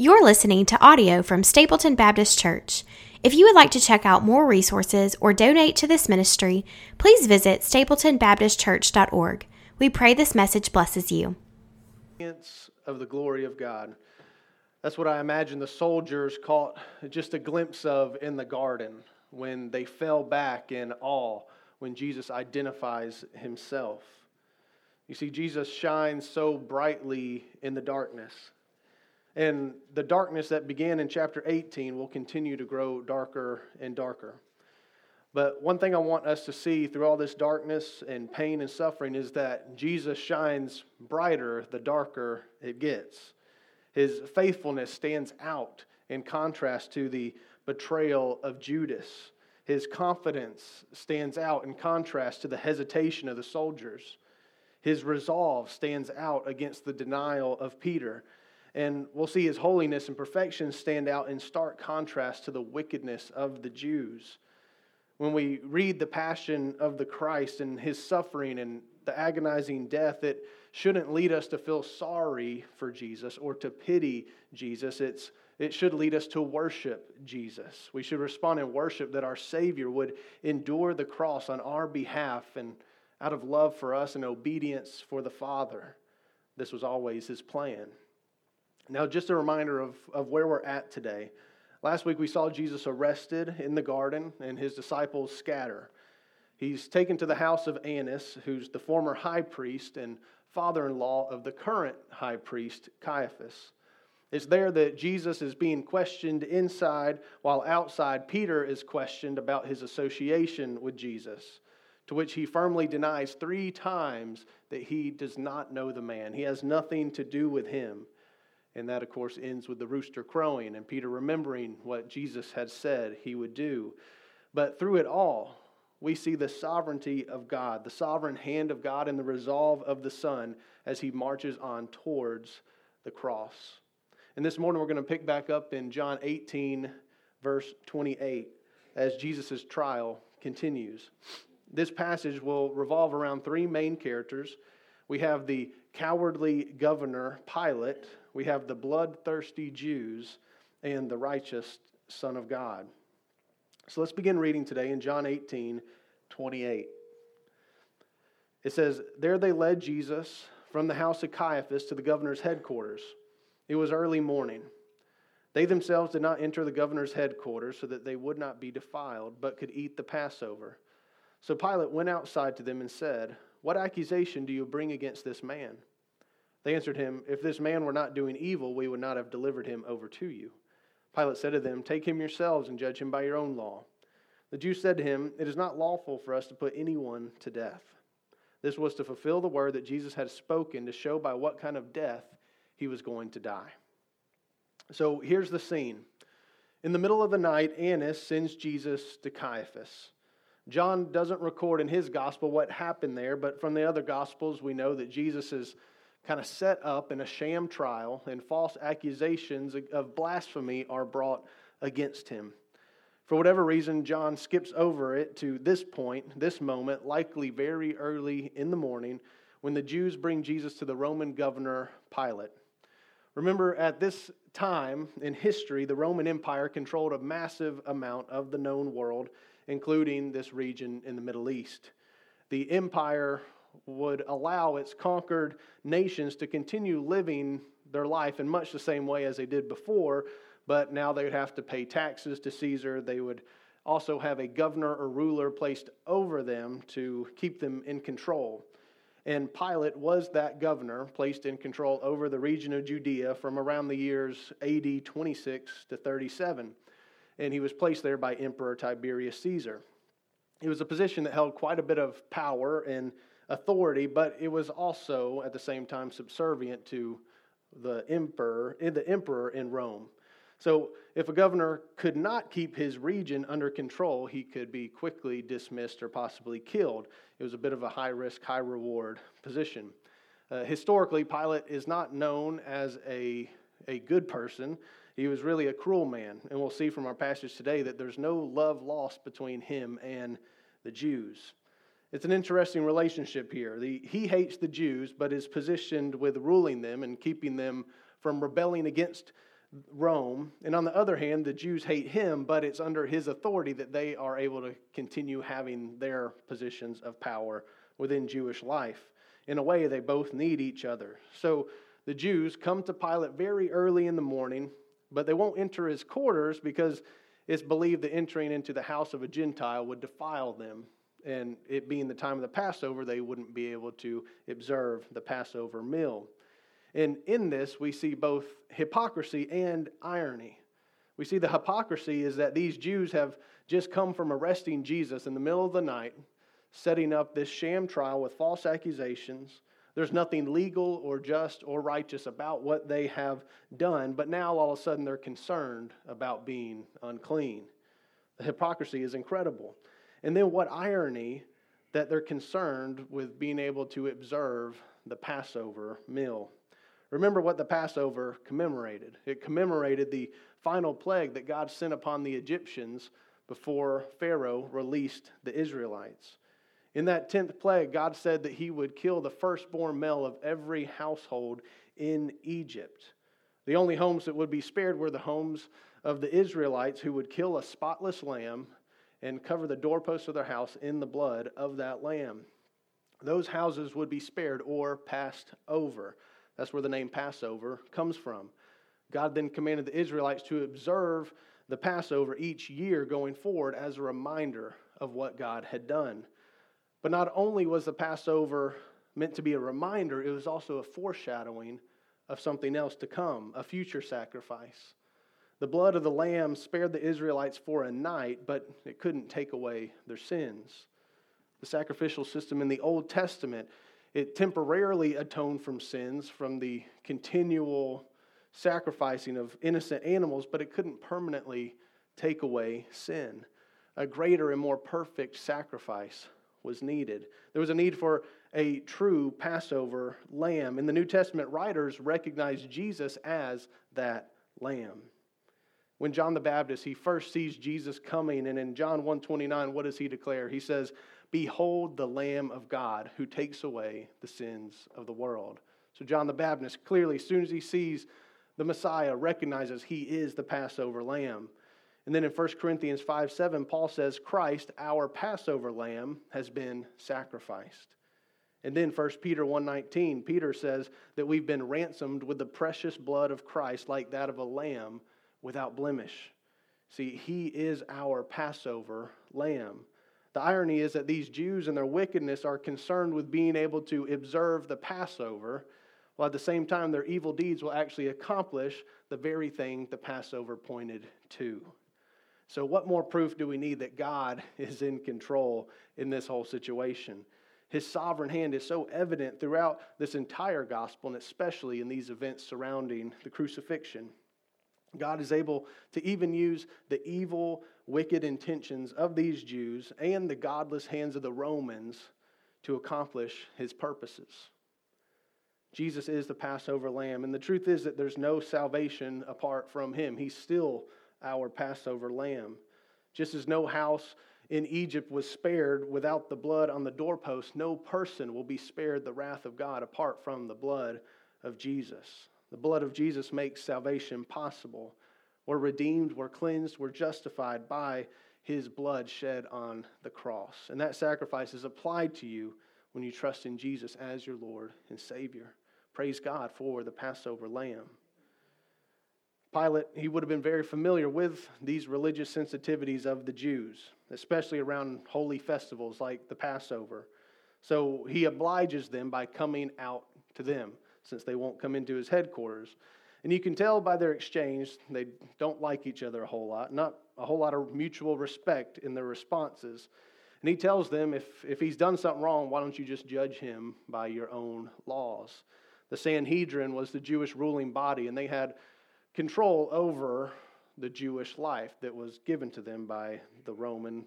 You're listening to audio from Stapleton Baptist Church. If you would like to check out more resources or donate to this ministry, please visit stapletonbaptistchurch.org. We pray this message blesses you. Of the glory of God. That's what I imagine the soldiers caught just a glimpse of in the garden when they fell back in awe when Jesus identifies himself. You see, Jesus shines so brightly in the darkness. And the darkness that began in chapter 18 will continue to grow darker and darker. But one thing I want us to see through all this darkness and pain and suffering is that Jesus shines brighter the darker it gets. His faithfulness stands out in contrast to the betrayal of Judas. His confidence stands out in contrast to the hesitation of the soldiers. His resolve stands out against the denial of Peter and we'll see his holiness and perfection stand out in stark contrast to the wickedness of the Jews. When we read the passion of the Christ and his suffering and the agonizing death, it shouldn't lead us to feel sorry for Jesus or to pity Jesus. It's, it should lead us to worship Jesus. We should respond in worship that our Savior would endure the cross on our behalf and out of love for us and obedience for the Father. This was always his plan. Now, just a reminder of, of where we're at today. Last week we saw Jesus arrested in the garden and his disciples scatter. He's taken to the house of Annas, who's the former high priest and father in law of the current high priest, Caiaphas. It's there that Jesus is being questioned inside, while outside, Peter is questioned about his association with Jesus, to which he firmly denies three times that he does not know the man. He has nothing to do with him. And that, of course, ends with the rooster crowing and Peter remembering what Jesus had said he would do. But through it all, we see the sovereignty of God, the sovereign hand of God, and the resolve of the Son as he marches on towards the cross. And this morning, we're going to pick back up in John 18, verse 28, as Jesus' trial continues. This passage will revolve around three main characters. We have the cowardly governor, Pilate we have the bloodthirsty Jews and the righteous Son of God. So let's begin reading today in John 18 28. It says, There they led Jesus from the house of Caiaphas to the governor's headquarters. It was early morning. They themselves did not enter the governor's headquarters so that they would not be defiled, but could eat the Passover. So Pilate went outside to them and said, What accusation do you bring against this man? They answered him, If this man were not doing evil, we would not have delivered him over to you. Pilate said to them, Take him yourselves and judge him by your own law. The Jews said to him, It is not lawful for us to put anyone to death. This was to fulfill the word that Jesus had spoken to show by what kind of death he was going to die. So here's the scene. In the middle of the night, Annas sends Jesus to Caiaphas. John doesn't record in his gospel what happened there, but from the other gospels, we know that Jesus is kind of set up in a sham trial, and false accusations of blasphemy are brought against him. For whatever reason, John skips over it to this point, this moment, likely very early in the morning, when the Jews bring Jesus to the Roman governor Pilate. Remember, at this time in history, the Roman Empire controlled a massive amount of the known world, including this region in the Middle East. The empire would allow its conquered nations to continue living their life in much the same way as they did before, but now they would have to pay taxes to Caesar. They would also have a governor or ruler placed over them to keep them in control. And Pilate was that governor placed in control over the region of Judea from around the years AD 26 to 37. And he was placed there by Emperor Tiberius Caesar. It was a position that held quite a bit of power and authority, but it was also at the same time subservient to the emperor, the emperor in Rome. So, if a governor could not keep his region under control, he could be quickly dismissed or possibly killed. It was a bit of a high risk, high reward position. Uh, historically, Pilate is not known as a, a good person. He was really a cruel man. And we'll see from our passage today that there's no love lost between him and the Jews. It's an interesting relationship here. The, he hates the Jews, but is positioned with ruling them and keeping them from rebelling against Rome. And on the other hand, the Jews hate him, but it's under his authority that they are able to continue having their positions of power within Jewish life. In a way, they both need each other. So the Jews come to Pilate very early in the morning, but they won't enter his quarters because it's believed that entering into the house of a Gentile would defile them. And it being the time of the Passover, they wouldn't be able to observe the Passover meal. And in this, we see both hypocrisy and irony. We see the hypocrisy is that these Jews have just come from arresting Jesus in the middle of the night, setting up this sham trial with false accusations. There's nothing legal or just or righteous about what they have done, but now all of a sudden they're concerned about being unclean. The hypocrisy is incredible. And then what irony that they're concerned with being able to observe the Passover meal. Remember what the Passover commemorated. It commemorated the final plague that God sent upon the Egyptians before Pharaoh released the Israelites. In that tenth plague, God said that he would kill the firstborn male of every household in Egypt. The only homes that would be spared were the homes of the Israelites who would kill a spotless lamb and cover the doorposts of their house in the blood of that lamb. Those houses would be spared or passed over. That's where the name Passover comes from. God then commanded the Israelites to observe the Passover each year going forward as a reminder of what God had done. But not only was the Passover meant to be a reminder, it was also a foreshadowing of something else to come, a future sacrifice. The blood of the lamb spared the Israelites for a night, but it couldn't take away their sins. The sacrificial system in the Old Testament it temporarily atoned from sins, from the continual sacrificing of innocent animals, but it couldn't permanently take away sin. A greater and more perfect sacrifice was needed. There was a need for a true Passover lamb. And the New Testament writers recognized Jesus as that lamb. When John the Baptist, he first sees Jesus coming, and in John 129, what does he declare? He says, Behold the Lamb of God who takes away the sins of the world. So, John the Baptist clearly, as soon as he sees the Messiah, recognizes he is the Passover lamb. And then in 1 Corinthians 5 7, Paul says, Christ, our Passover lamb, has been sacrificed. And then 1 Peter 1:19, Peter says that we've been ransomed with the precious blood of Christ like that of a lamb without blemish. See, he is our Passover lamb. The irony is that these Jews and their wickedness are concerned with being able to observe the Passover, while at the same time their evil deeds will actually accomplish the very thing the Passover pointed to. So, what more proof do we need that God is in control in this whole situation? His sovereign hand is so evident throughout this entire gospel, and especially in these events surrounding the crucifixion. God is able to even use the evil, wicked intentions of these Jews and the godless hands of the Romans to accomplish his purposes. Jesus is the Passover lamb, and the truth is that there's no salvation apart from him. He's still our Passover lamb. Just as no house in Egypt was spared without the blood on the doorpost, no person will be spared the wrath of God apart from the blood of Jesus. The blood of Jesus makes salvation possible. We're redeemed, we're cleansed, we're justified by his blood shed on the cross. And that sacrifice is applied to you when you trust in Jesus as your Lord and Savior. Praise God for the Passover lamb. Pilate, he would have been very familiar with these religious sensitivities of the Jews, especially around holy festivals like the Passover. So he obliges them by coming out to them since they won't come into his headquarters. And you can tell by their exchange, they don't like each other a whole lot, not a whole lot of mutual respect in their responses. And he tells them if, if he's done something wrong, why don't you just judge him by your own laws? The Sanhedrin was the Jewish ruling body, and they had control over the Jewish life that was given to them by the Roman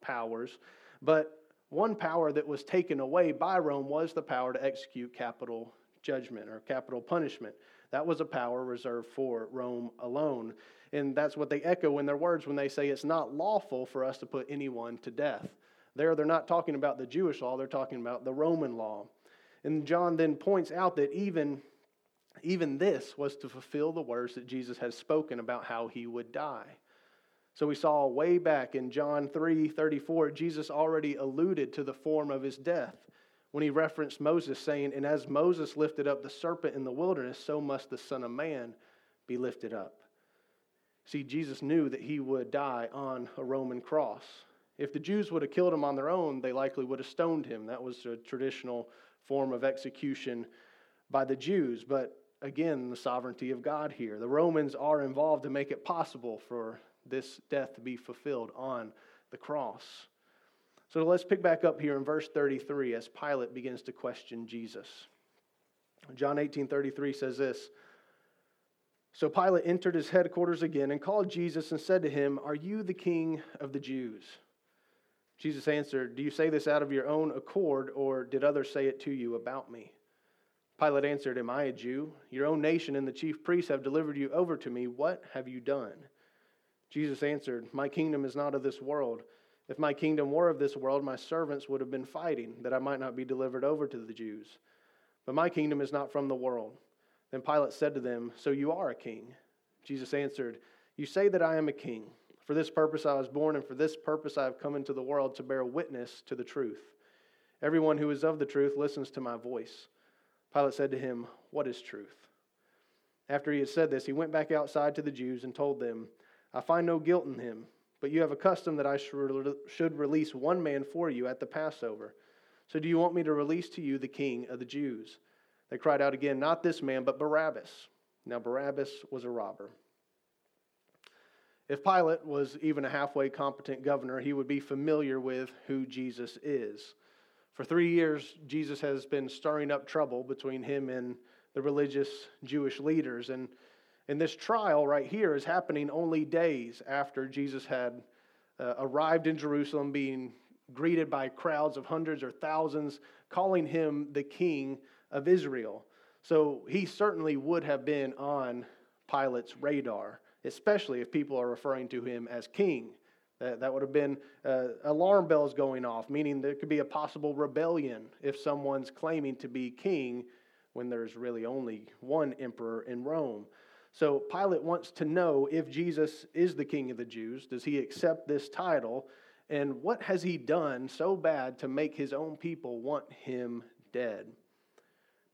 powers. But one power that was taken away by Rome was the power to execute capital judgment or capital punishment. That was a power reserved for Rome alone. And that's what they echo in their words when they say it's not lawful for us to put anyone to death. There, they're not talking about the Jewish law, they're talking about the Roman law. And John then points out that even Even this was to fulfill the words that Jesus had spoken about how he would die. So we saw way back in John 3 34, Jesus already alluded to the form of his death when he referenced Moses, saying, And as Moses lifted up the serpent in the wilderness, so must the Son of Man be lifted up. See, Jesus knew that he would die on a Roman cross. If the Jews would have killed him on their own, they likely would have stoned him. That was a traditional form of execution by the Jews. But again, the sovereignty of God here. The Romans are involved to make it possible for this death to be fulfilled on the cross. So let's pick back up here in verse 33 as Pilate begins to question Jesus. John 18:33 says this. So Pilate entered his headquarters again and called Jesus and said to him, "Are you the king of the Jews?" Jesus answered, Do you say this out of your own accord, or did others say it to you about me? Pilate answered, Am I a Jew? Your own nation and the chief priests have delivered you over to me. What have you done? Jesus answered, My kingdom is not of this world. If my kingdom were of this world, my servants would have been fighting, that I might not be delivered over to the Jews. But my kingdom is not from the world. Then Pilate said to them, So you are a king? Jesus answered, You say that I am a king. For this purpose I was born, and for this purpose I have come into the world to bear witness to the truth. Everyone who is of the truth listens to my voice. Pilate said to him, What is truth? After he had said this, he went back outside to the Jews and told them, I find no guilt in him, but you have a custom that I should release one man for you at the Passover. So do you want me to release to you the king of the Jews? They cried out again, Not this man, but Barabbas. Now Barabbas was a robber. If Pilate was even a halfway competent governor, he would be familiar with who Jesus is. For three years, Jesus has been stirring up trouble between him and the religious Jewish leaders. And, and this trial right here is happening only days after Jesus had uh, arrived in Jerusalem, being greeted by crowds of hundreds or thousands, calling him the king of Israel. So he certainly would have been on Pilate's radar especially if people are referring to him as king. That, that would have been uh, alarm bells going off, meaning there could be a possible rebellion if someone's claiming to be king when there's really only one emperor in Rome. So Pilate wants to know if Jesus is the king of the Jews. Does he accept this title? And what has he done so bad to make his own people want him dead?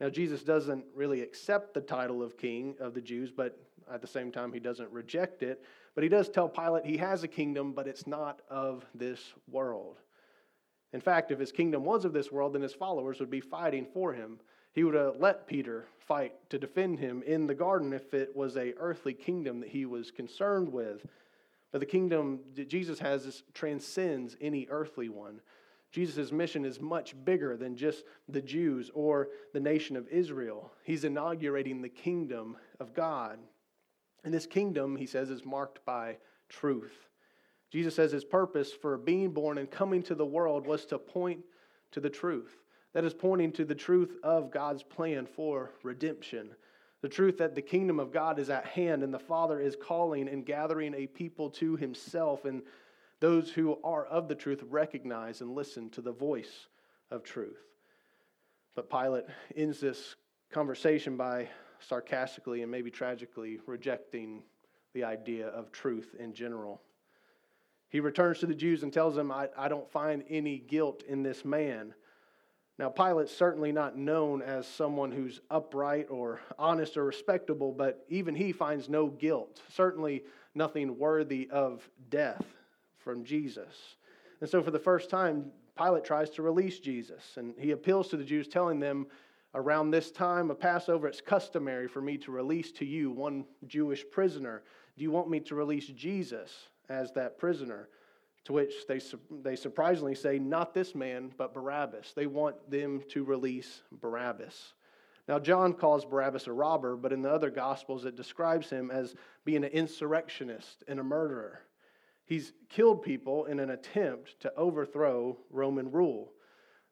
Now, Jesus doesn't really accept the title of king of the Jews, but at the same time, he doesn't reject it. But he does tell Pilate he has a kingdom, but it's not of this world. In fact, if his kingdom was of this world, then his followers would be fighting for him. He would have let Peter fight to defend him in the garden if it was a earthly kingdom that he was concerned with. But the kingdom that Jesus has transcends any earthly one. Jesus' mission is much bigger than just the Jews or the nation of Israel. He's inaugurating the kingdom of God. And this kingdom, he says, is marked by truth. Jesus says his purpose for being born and coming to the world was to point to the truth. That is pointing to the truth of God's plan for redemption. The truth that the kingdom of God is at hand and the Father is calling and gathering a people to himself. And those who are of the truth recognize and listen to the voice of truth. But Pilate ends this conversation by sarcastically and maybe tragically rejecting the idea of truth in general. He returns to the Jews and tells them, I, I don't find any guilt in this man. Now, Pilate's certainly not known as someone who's upright or honest or respectable, but even he finds no guilt, certainly nothing worthy of death from Jesus. And so, for the first time, Pilate tries to release Jesus, and he appeals to the Jews, telling them, Around this time of Passover, it's customary for me to release to you one Jewish prisoner. Do you want me to release Jesus as that prisoner? To which they, they surprisingly say, Not this man, but Barabbas. They want them to release Barabbas. Now, John calls Barabbas a robber, but in the other Gospels, it describes him as being an insurrectionist and a murderer. He's killed people in an attempt to overthrow Roman rule.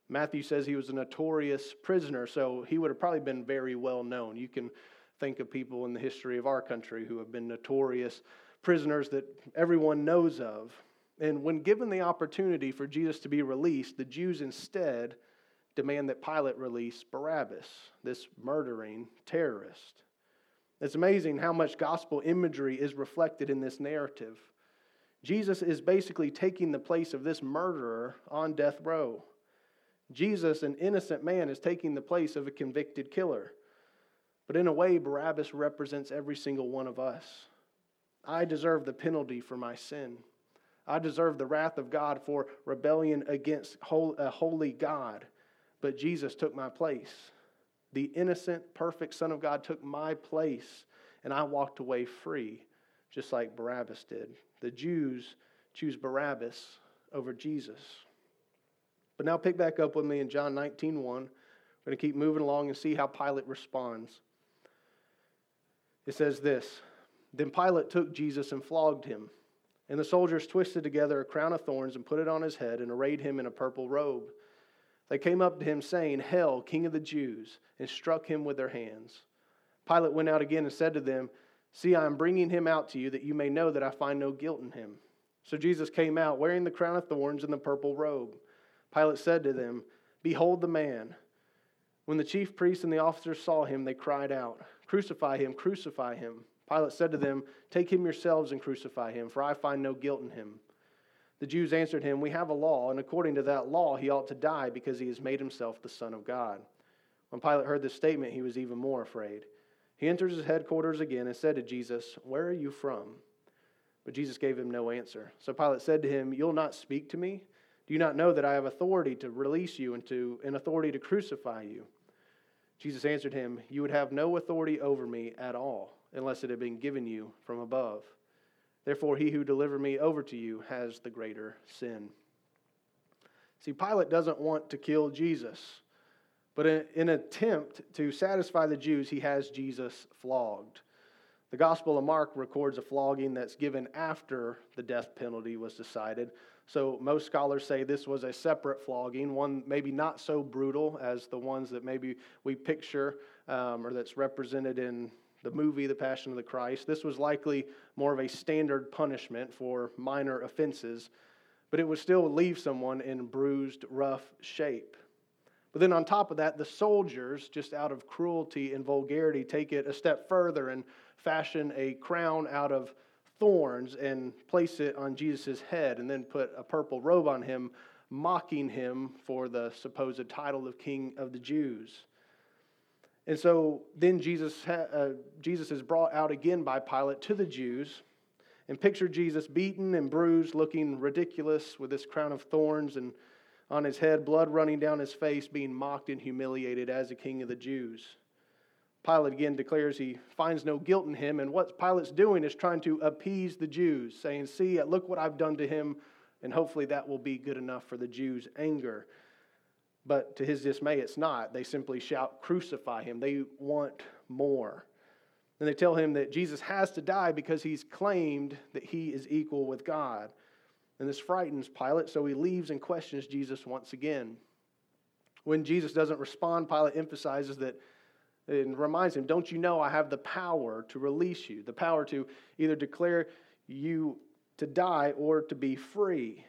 Matthew says he was a notorious prisoner, so he would have probably been very well known. You can think of people in the history of our country who have been notorious prisoners that everyone knows of. And when given the opportunity for Jesus to be released, the Jews instead demand that Pilate release Barabbas, this murdering terrorist. It's amazing how much gospel imagery is reflected in this narrative. Jesus is basically taking the place of this murderer on death row. Jesus, an innocent man, is taking the place of a convicted killer. But in a way, Barabbas represents every single one of us. I deserve the penalty for my sin. I deserve the wrath of God for rebellion against a holy God. But Jesus took my place. The innocent, perfect Son of God took my place, and I walked away free, just like Barabbas did. The Jews choose Barabbas over Jesus. But now pick back up with me in John 19 1. We're going to keep moving along and see how Pilate responds. It says this Then Pilate took Jesus and flogged him. And the soldiers twisted together a crown of thorns and put it on his head and arrayed him in a purple robe. They came up to him, saying, Hail, King of the Jews, and struck him with their hands. Pilate went out again and said to them, See, I am bringing him out to you that you may know that I find no guilt in him. So Jesus came out, wearing the crown of thorns and the purple robe. Pilate said to them, Behold the man. When the chief priests and the officers saw him, they cried out, Crucify him, crucify him. Pilate said to them, Take him yourselves and crucify him, for I find no guilt in him. The Jews answered him, We have a law, and according to that law he ought to die because he has made himself the Son of God. When Pilate heard this statement, he was even more afraid. He entered his headquarters again and said to Jesus, Where are you from? But Jesus gave him no answer. So Pilate said to him, You'll not speak to me? Do you not know that I have authority to release you and, to, and authority to crucify you? Jesus answered him, You would have no authority over me at all unless it had been given you from above. Therefore, he who delivered me over to you has the greater sin. See, Pilate doesn't want to kill Jesus, but in an attempt to satisfy the Jews, he has Jesus flogged. The Gospel of Mark records a flogging that's given after the death penalty was decided. So most scholars say this was a separate flogging, one maybe not so brutal as the ones that maybe we picture um, or that's represented in the movie The Passion of the Christ. This was likely more of a standard punishment for minor offenses, but it would still leave someone in bruised, rough shape. But then on top of that, the soldiers, just out of cruelty and vulgarity, take it a step further and fashion a crown out of thorns and place it on Jesus' head and then put a purple robe on him, mocking him for the supposed title of King of the Jews. And so then Jesus, uh, Jesus is brought out again by Pilate to the Jews. And picture Jesus beaten and bruised, looking ridiculous with this crown of thorns and on his head, blood running down his face, being mocked and humiliated as a king of the Jews. Pilate again declares he finds no guilt in him, and what Pilate's doing is trying to appease the Jews, saying, See, look what I've done to him, and hopefully that will be good enough for the Jews' anger. But to his dismay, it's not. They simply shout, Crucify him. They want more. And they tell him that Jesus has to die because he's claimed that he is equal with God. And this frightens Pilate, so he leaves and questions Jesus once again. When Jesus doesn't respond, Pilate emphasizes that and reminds him, Don't you know I have the power to release you, the power to either declare you to die or to be free?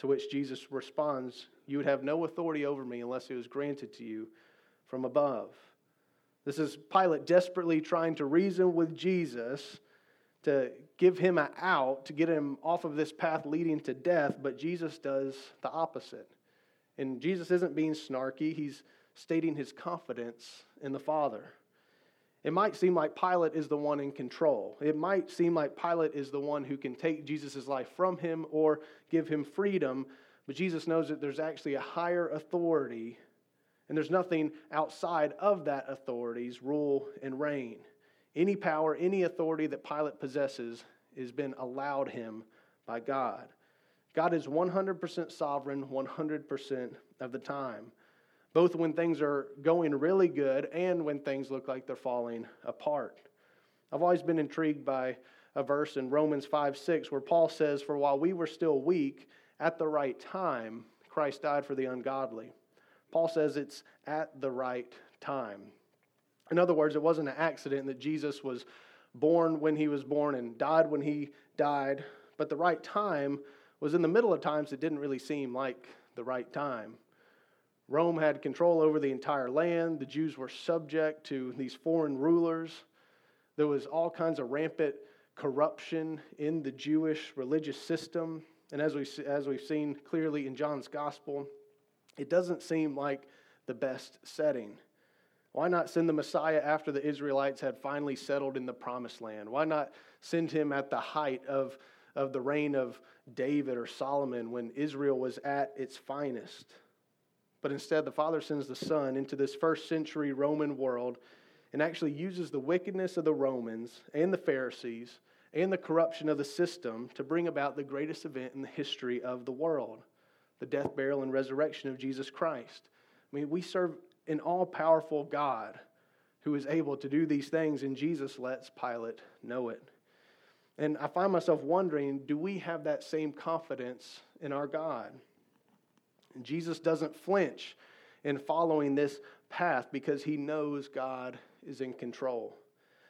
To which Jesus responds, You would have no authority over me unless it was granted to you from above. This is Pilate desperately trying to reason with Jesus to give him an out, to get him off of this path leading to death, but Jesus does the opposite. And Jesus isn't being snarky, he's stating his confidence in the Father. It might seem like Pilate is the one in control. It might seem like Pilate is the one who can take Jesus' life from him or give him freedom, but Jesus knows that there's actually a higher authority, and there's nothing outside of that authority's rule and reign. Any power, any authority that Pilate possesses has been allowed him by God. God is 100% sovereign 100% of the time both when things are going really good and when things look like they're falling apart. I've always been intrigued by a verse in Romans 5 6 where Paul says, For while we were still weak, at the right time, Christ died for the ungodly. Paul says it's at the right time. In other words, it wasn't an accident that Jesus was born when he was born and died when he died, but the right time was in the middle of times that didn't really seem like the right time. Rome had control over the entire land. The Jews were subject to these foreign rulers. There was all kinds of rampant corruption in the Jewish religious system. And as, we, as we've seen clearly in John's gospel, it doesn't seem like the best setting. Why not send the Messiah after the Israelites had finally settled in the promised land? Why not send him at the height of, of the reign of David or Solomon when Israel was at its finest? But instead, the Father sends the Son into this first century Roman world and actually uses the wickedness of the Romans and the Pharisees and the corruption of the system to bring about the greatest event in the history of the world the death, burial, and resurrection of Jesus Christ. I mean, we serve an all powerful God who is able to do these things, and Jesus lets Pilate know it. And I find myself wondering do we have that same confidence in our God? And Jesus doesn't flinch in following this path because he knows God is in control.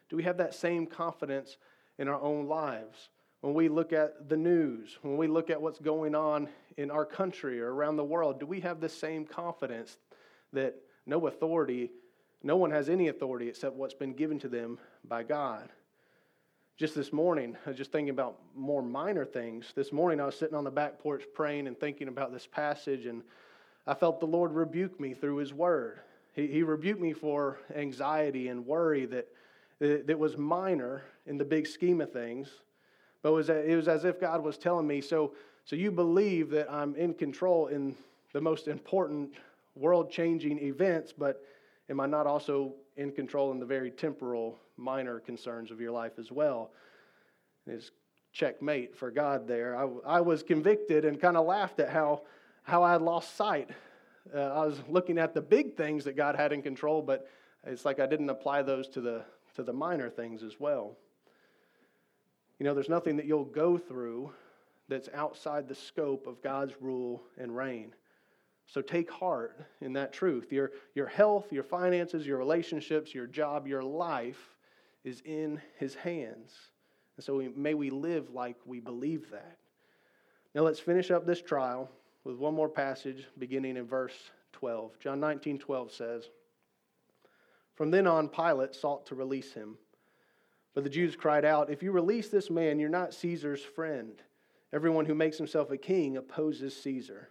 Do we have that same confidence in our own lives? When we look at the news, when we look at what's going on in our country or around the world, do we have the same confidence that no authority, no one has any authority except what's been given to them by God? Just this morning, just thinking about more minor things. This morning, I was sitting on the back porch praying and thinking about this passage, and I felt the Lord rebuke me through His Word. He, he rebuked me for anxiety and worry that, that, was minor in the big scheme of things, but it was, it was as if God was telling me, so, so you believe that I'm in control in the most important world changing events, but am I not also in control in the very temporal, minor concerns of your life as well? Is checkmate for God there. I, I was convicted and kind of laughed at how, how I had lost sight uh, I was looking at the big things that God had in control, but it's like I didn't apply those to the, to the minor things as well. You know, there's nothing that you'll go through that's outside the scope of God's rule and reign. So take heart in that truth. Your, your health, your finances, your relationships, your job, your life is in His hands. And so we, may we live like we believe that. Now let's finish up this trial with one more passage beginning in verse 12. John 19 12 says, From then on, Pilate sought to release him. But the Jews cried out, If you release this man, you're not Caesar's friend. Everyone who makes himself a king opposes Caesar.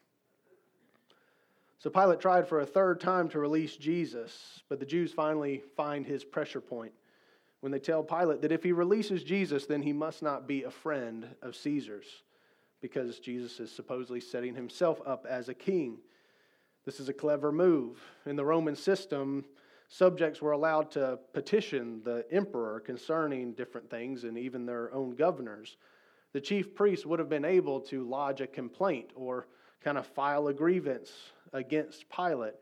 So Pilate tried for a third time to release Jesus, but the Jews finally find his pressure point when they tell Pilate that if he releases Jesus, then he must not be a friend of Caesar's because Jesus is supposedly setting himself up as a king. This is a clever move. In the Roman system, subjects were allowed to petition the emperor concerning different things and even their own governors. The chief priest would have been able to lodge a complaint or kind of file a grievance against Pilate.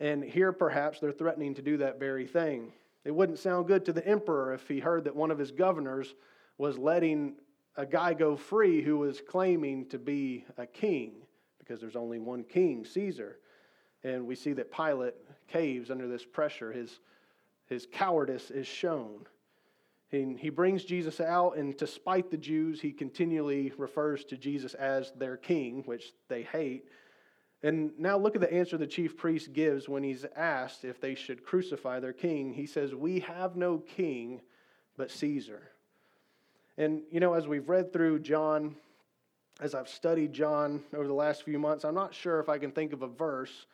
And here, perhaps, they're threatening to do that very thing. It wouldn't sound good to the emperor if he heard that one of his governors was letting a guy go free who was claiming to be a king because there's only one king, Caesar. And we see that Pilate caves under this pressure. His, his cowardice is shown. He, he brings Jesus out, and to spite the Jews, he continually refers to Jesus as their king, which they hate. And now look at the answer the chief priest gives when he's asked if they should crucify their king. He says, We have no king but Caesar. And, you know, as we've read through John, as I've studied John over the last few months, I'm not sure if I can think of a verse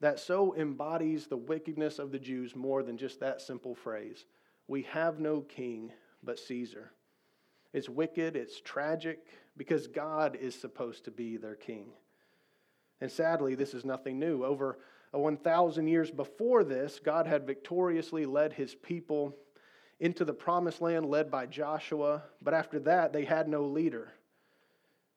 that so embodies the wickedness of the Jews more than just that simple phrase We have no king but Caesar. It's wicked, it's tragic, because God is supposed to be their king. And sadly, this is nothing new. Over 1,000 years before this, God had victoriously led his people into the promised land led by Joshua, but after that, they had no leader.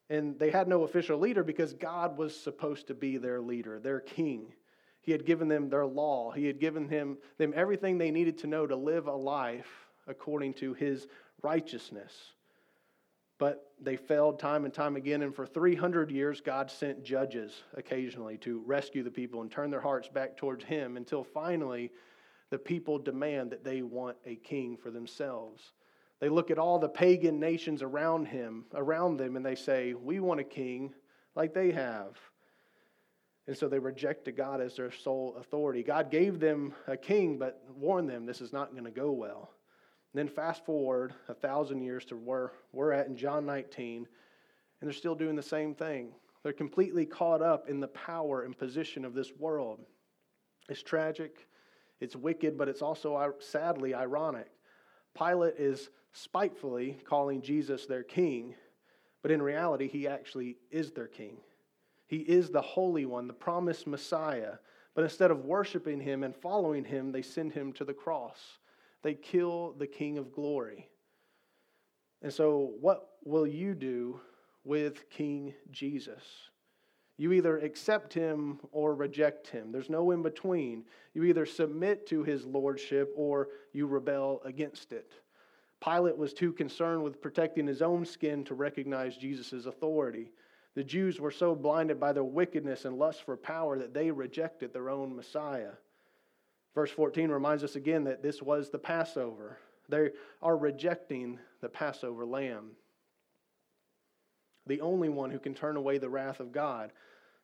And they had no official leader because God was supposed to be their leader, their king. He had given them their law, He had given him, them everything they needed to know to live a life according to His righteousness. But they failed time and time again, and for 300 years, God sent judges occasionally to rescue the people and turn their hearts back towards Him until finally the people demand that they want a king for themselves. They look at all the pagan nations around him, around them, and they say, "We want a king like they have." And so they rejected God as their sole authority. God gave them a king, but warned them this is not going to go well. Then fast forward a thousand years to where we're at in John 19, and they're still doing the same thing. They're completely caught up in the power and position of this world. It's tragic, it's wicked, but it's also sadly ironic. Pilate is spitefully calling Jesus their king, but in reality, he actually is their king. He is the Holy One, the promised Messiah. But instead of worshiping him and following him, they send him to the cross. They kill the King of glory. And so, what will you do with King Jesus? You either accept him or reject him. There's no in between. You either submit to his lordship or you rebel against it. Pilate was too concerned with protecting his own skin to recognize Jesus' authority. The Jews were so blinded by their wickedness and lust for power that they rejected their own Messiah. Verse 14 reminds us again that this was the Passover. They are rejecting the Passover lamb, the only one who can turn away the wrath of God.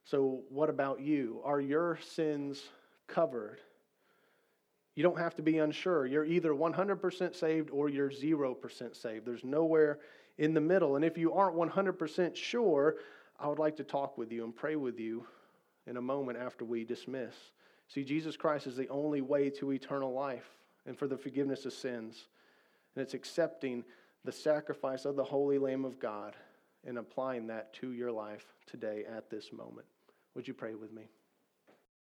So, what about you? Are your sins covered? You don't have to be unsure. You're either 100% saved or you're 0% saved. There's nowhere in the middle. And if you aren't 100% sure, I would like to talk with you and pray with you in a moment after we dismiss. See, Jesus Christ is the only way to eternal life and for the forgiveness of sins. And it's accepting the sacrifice of the Holy Lamb of God and applying that to your life today at this moment. Would you pray with me?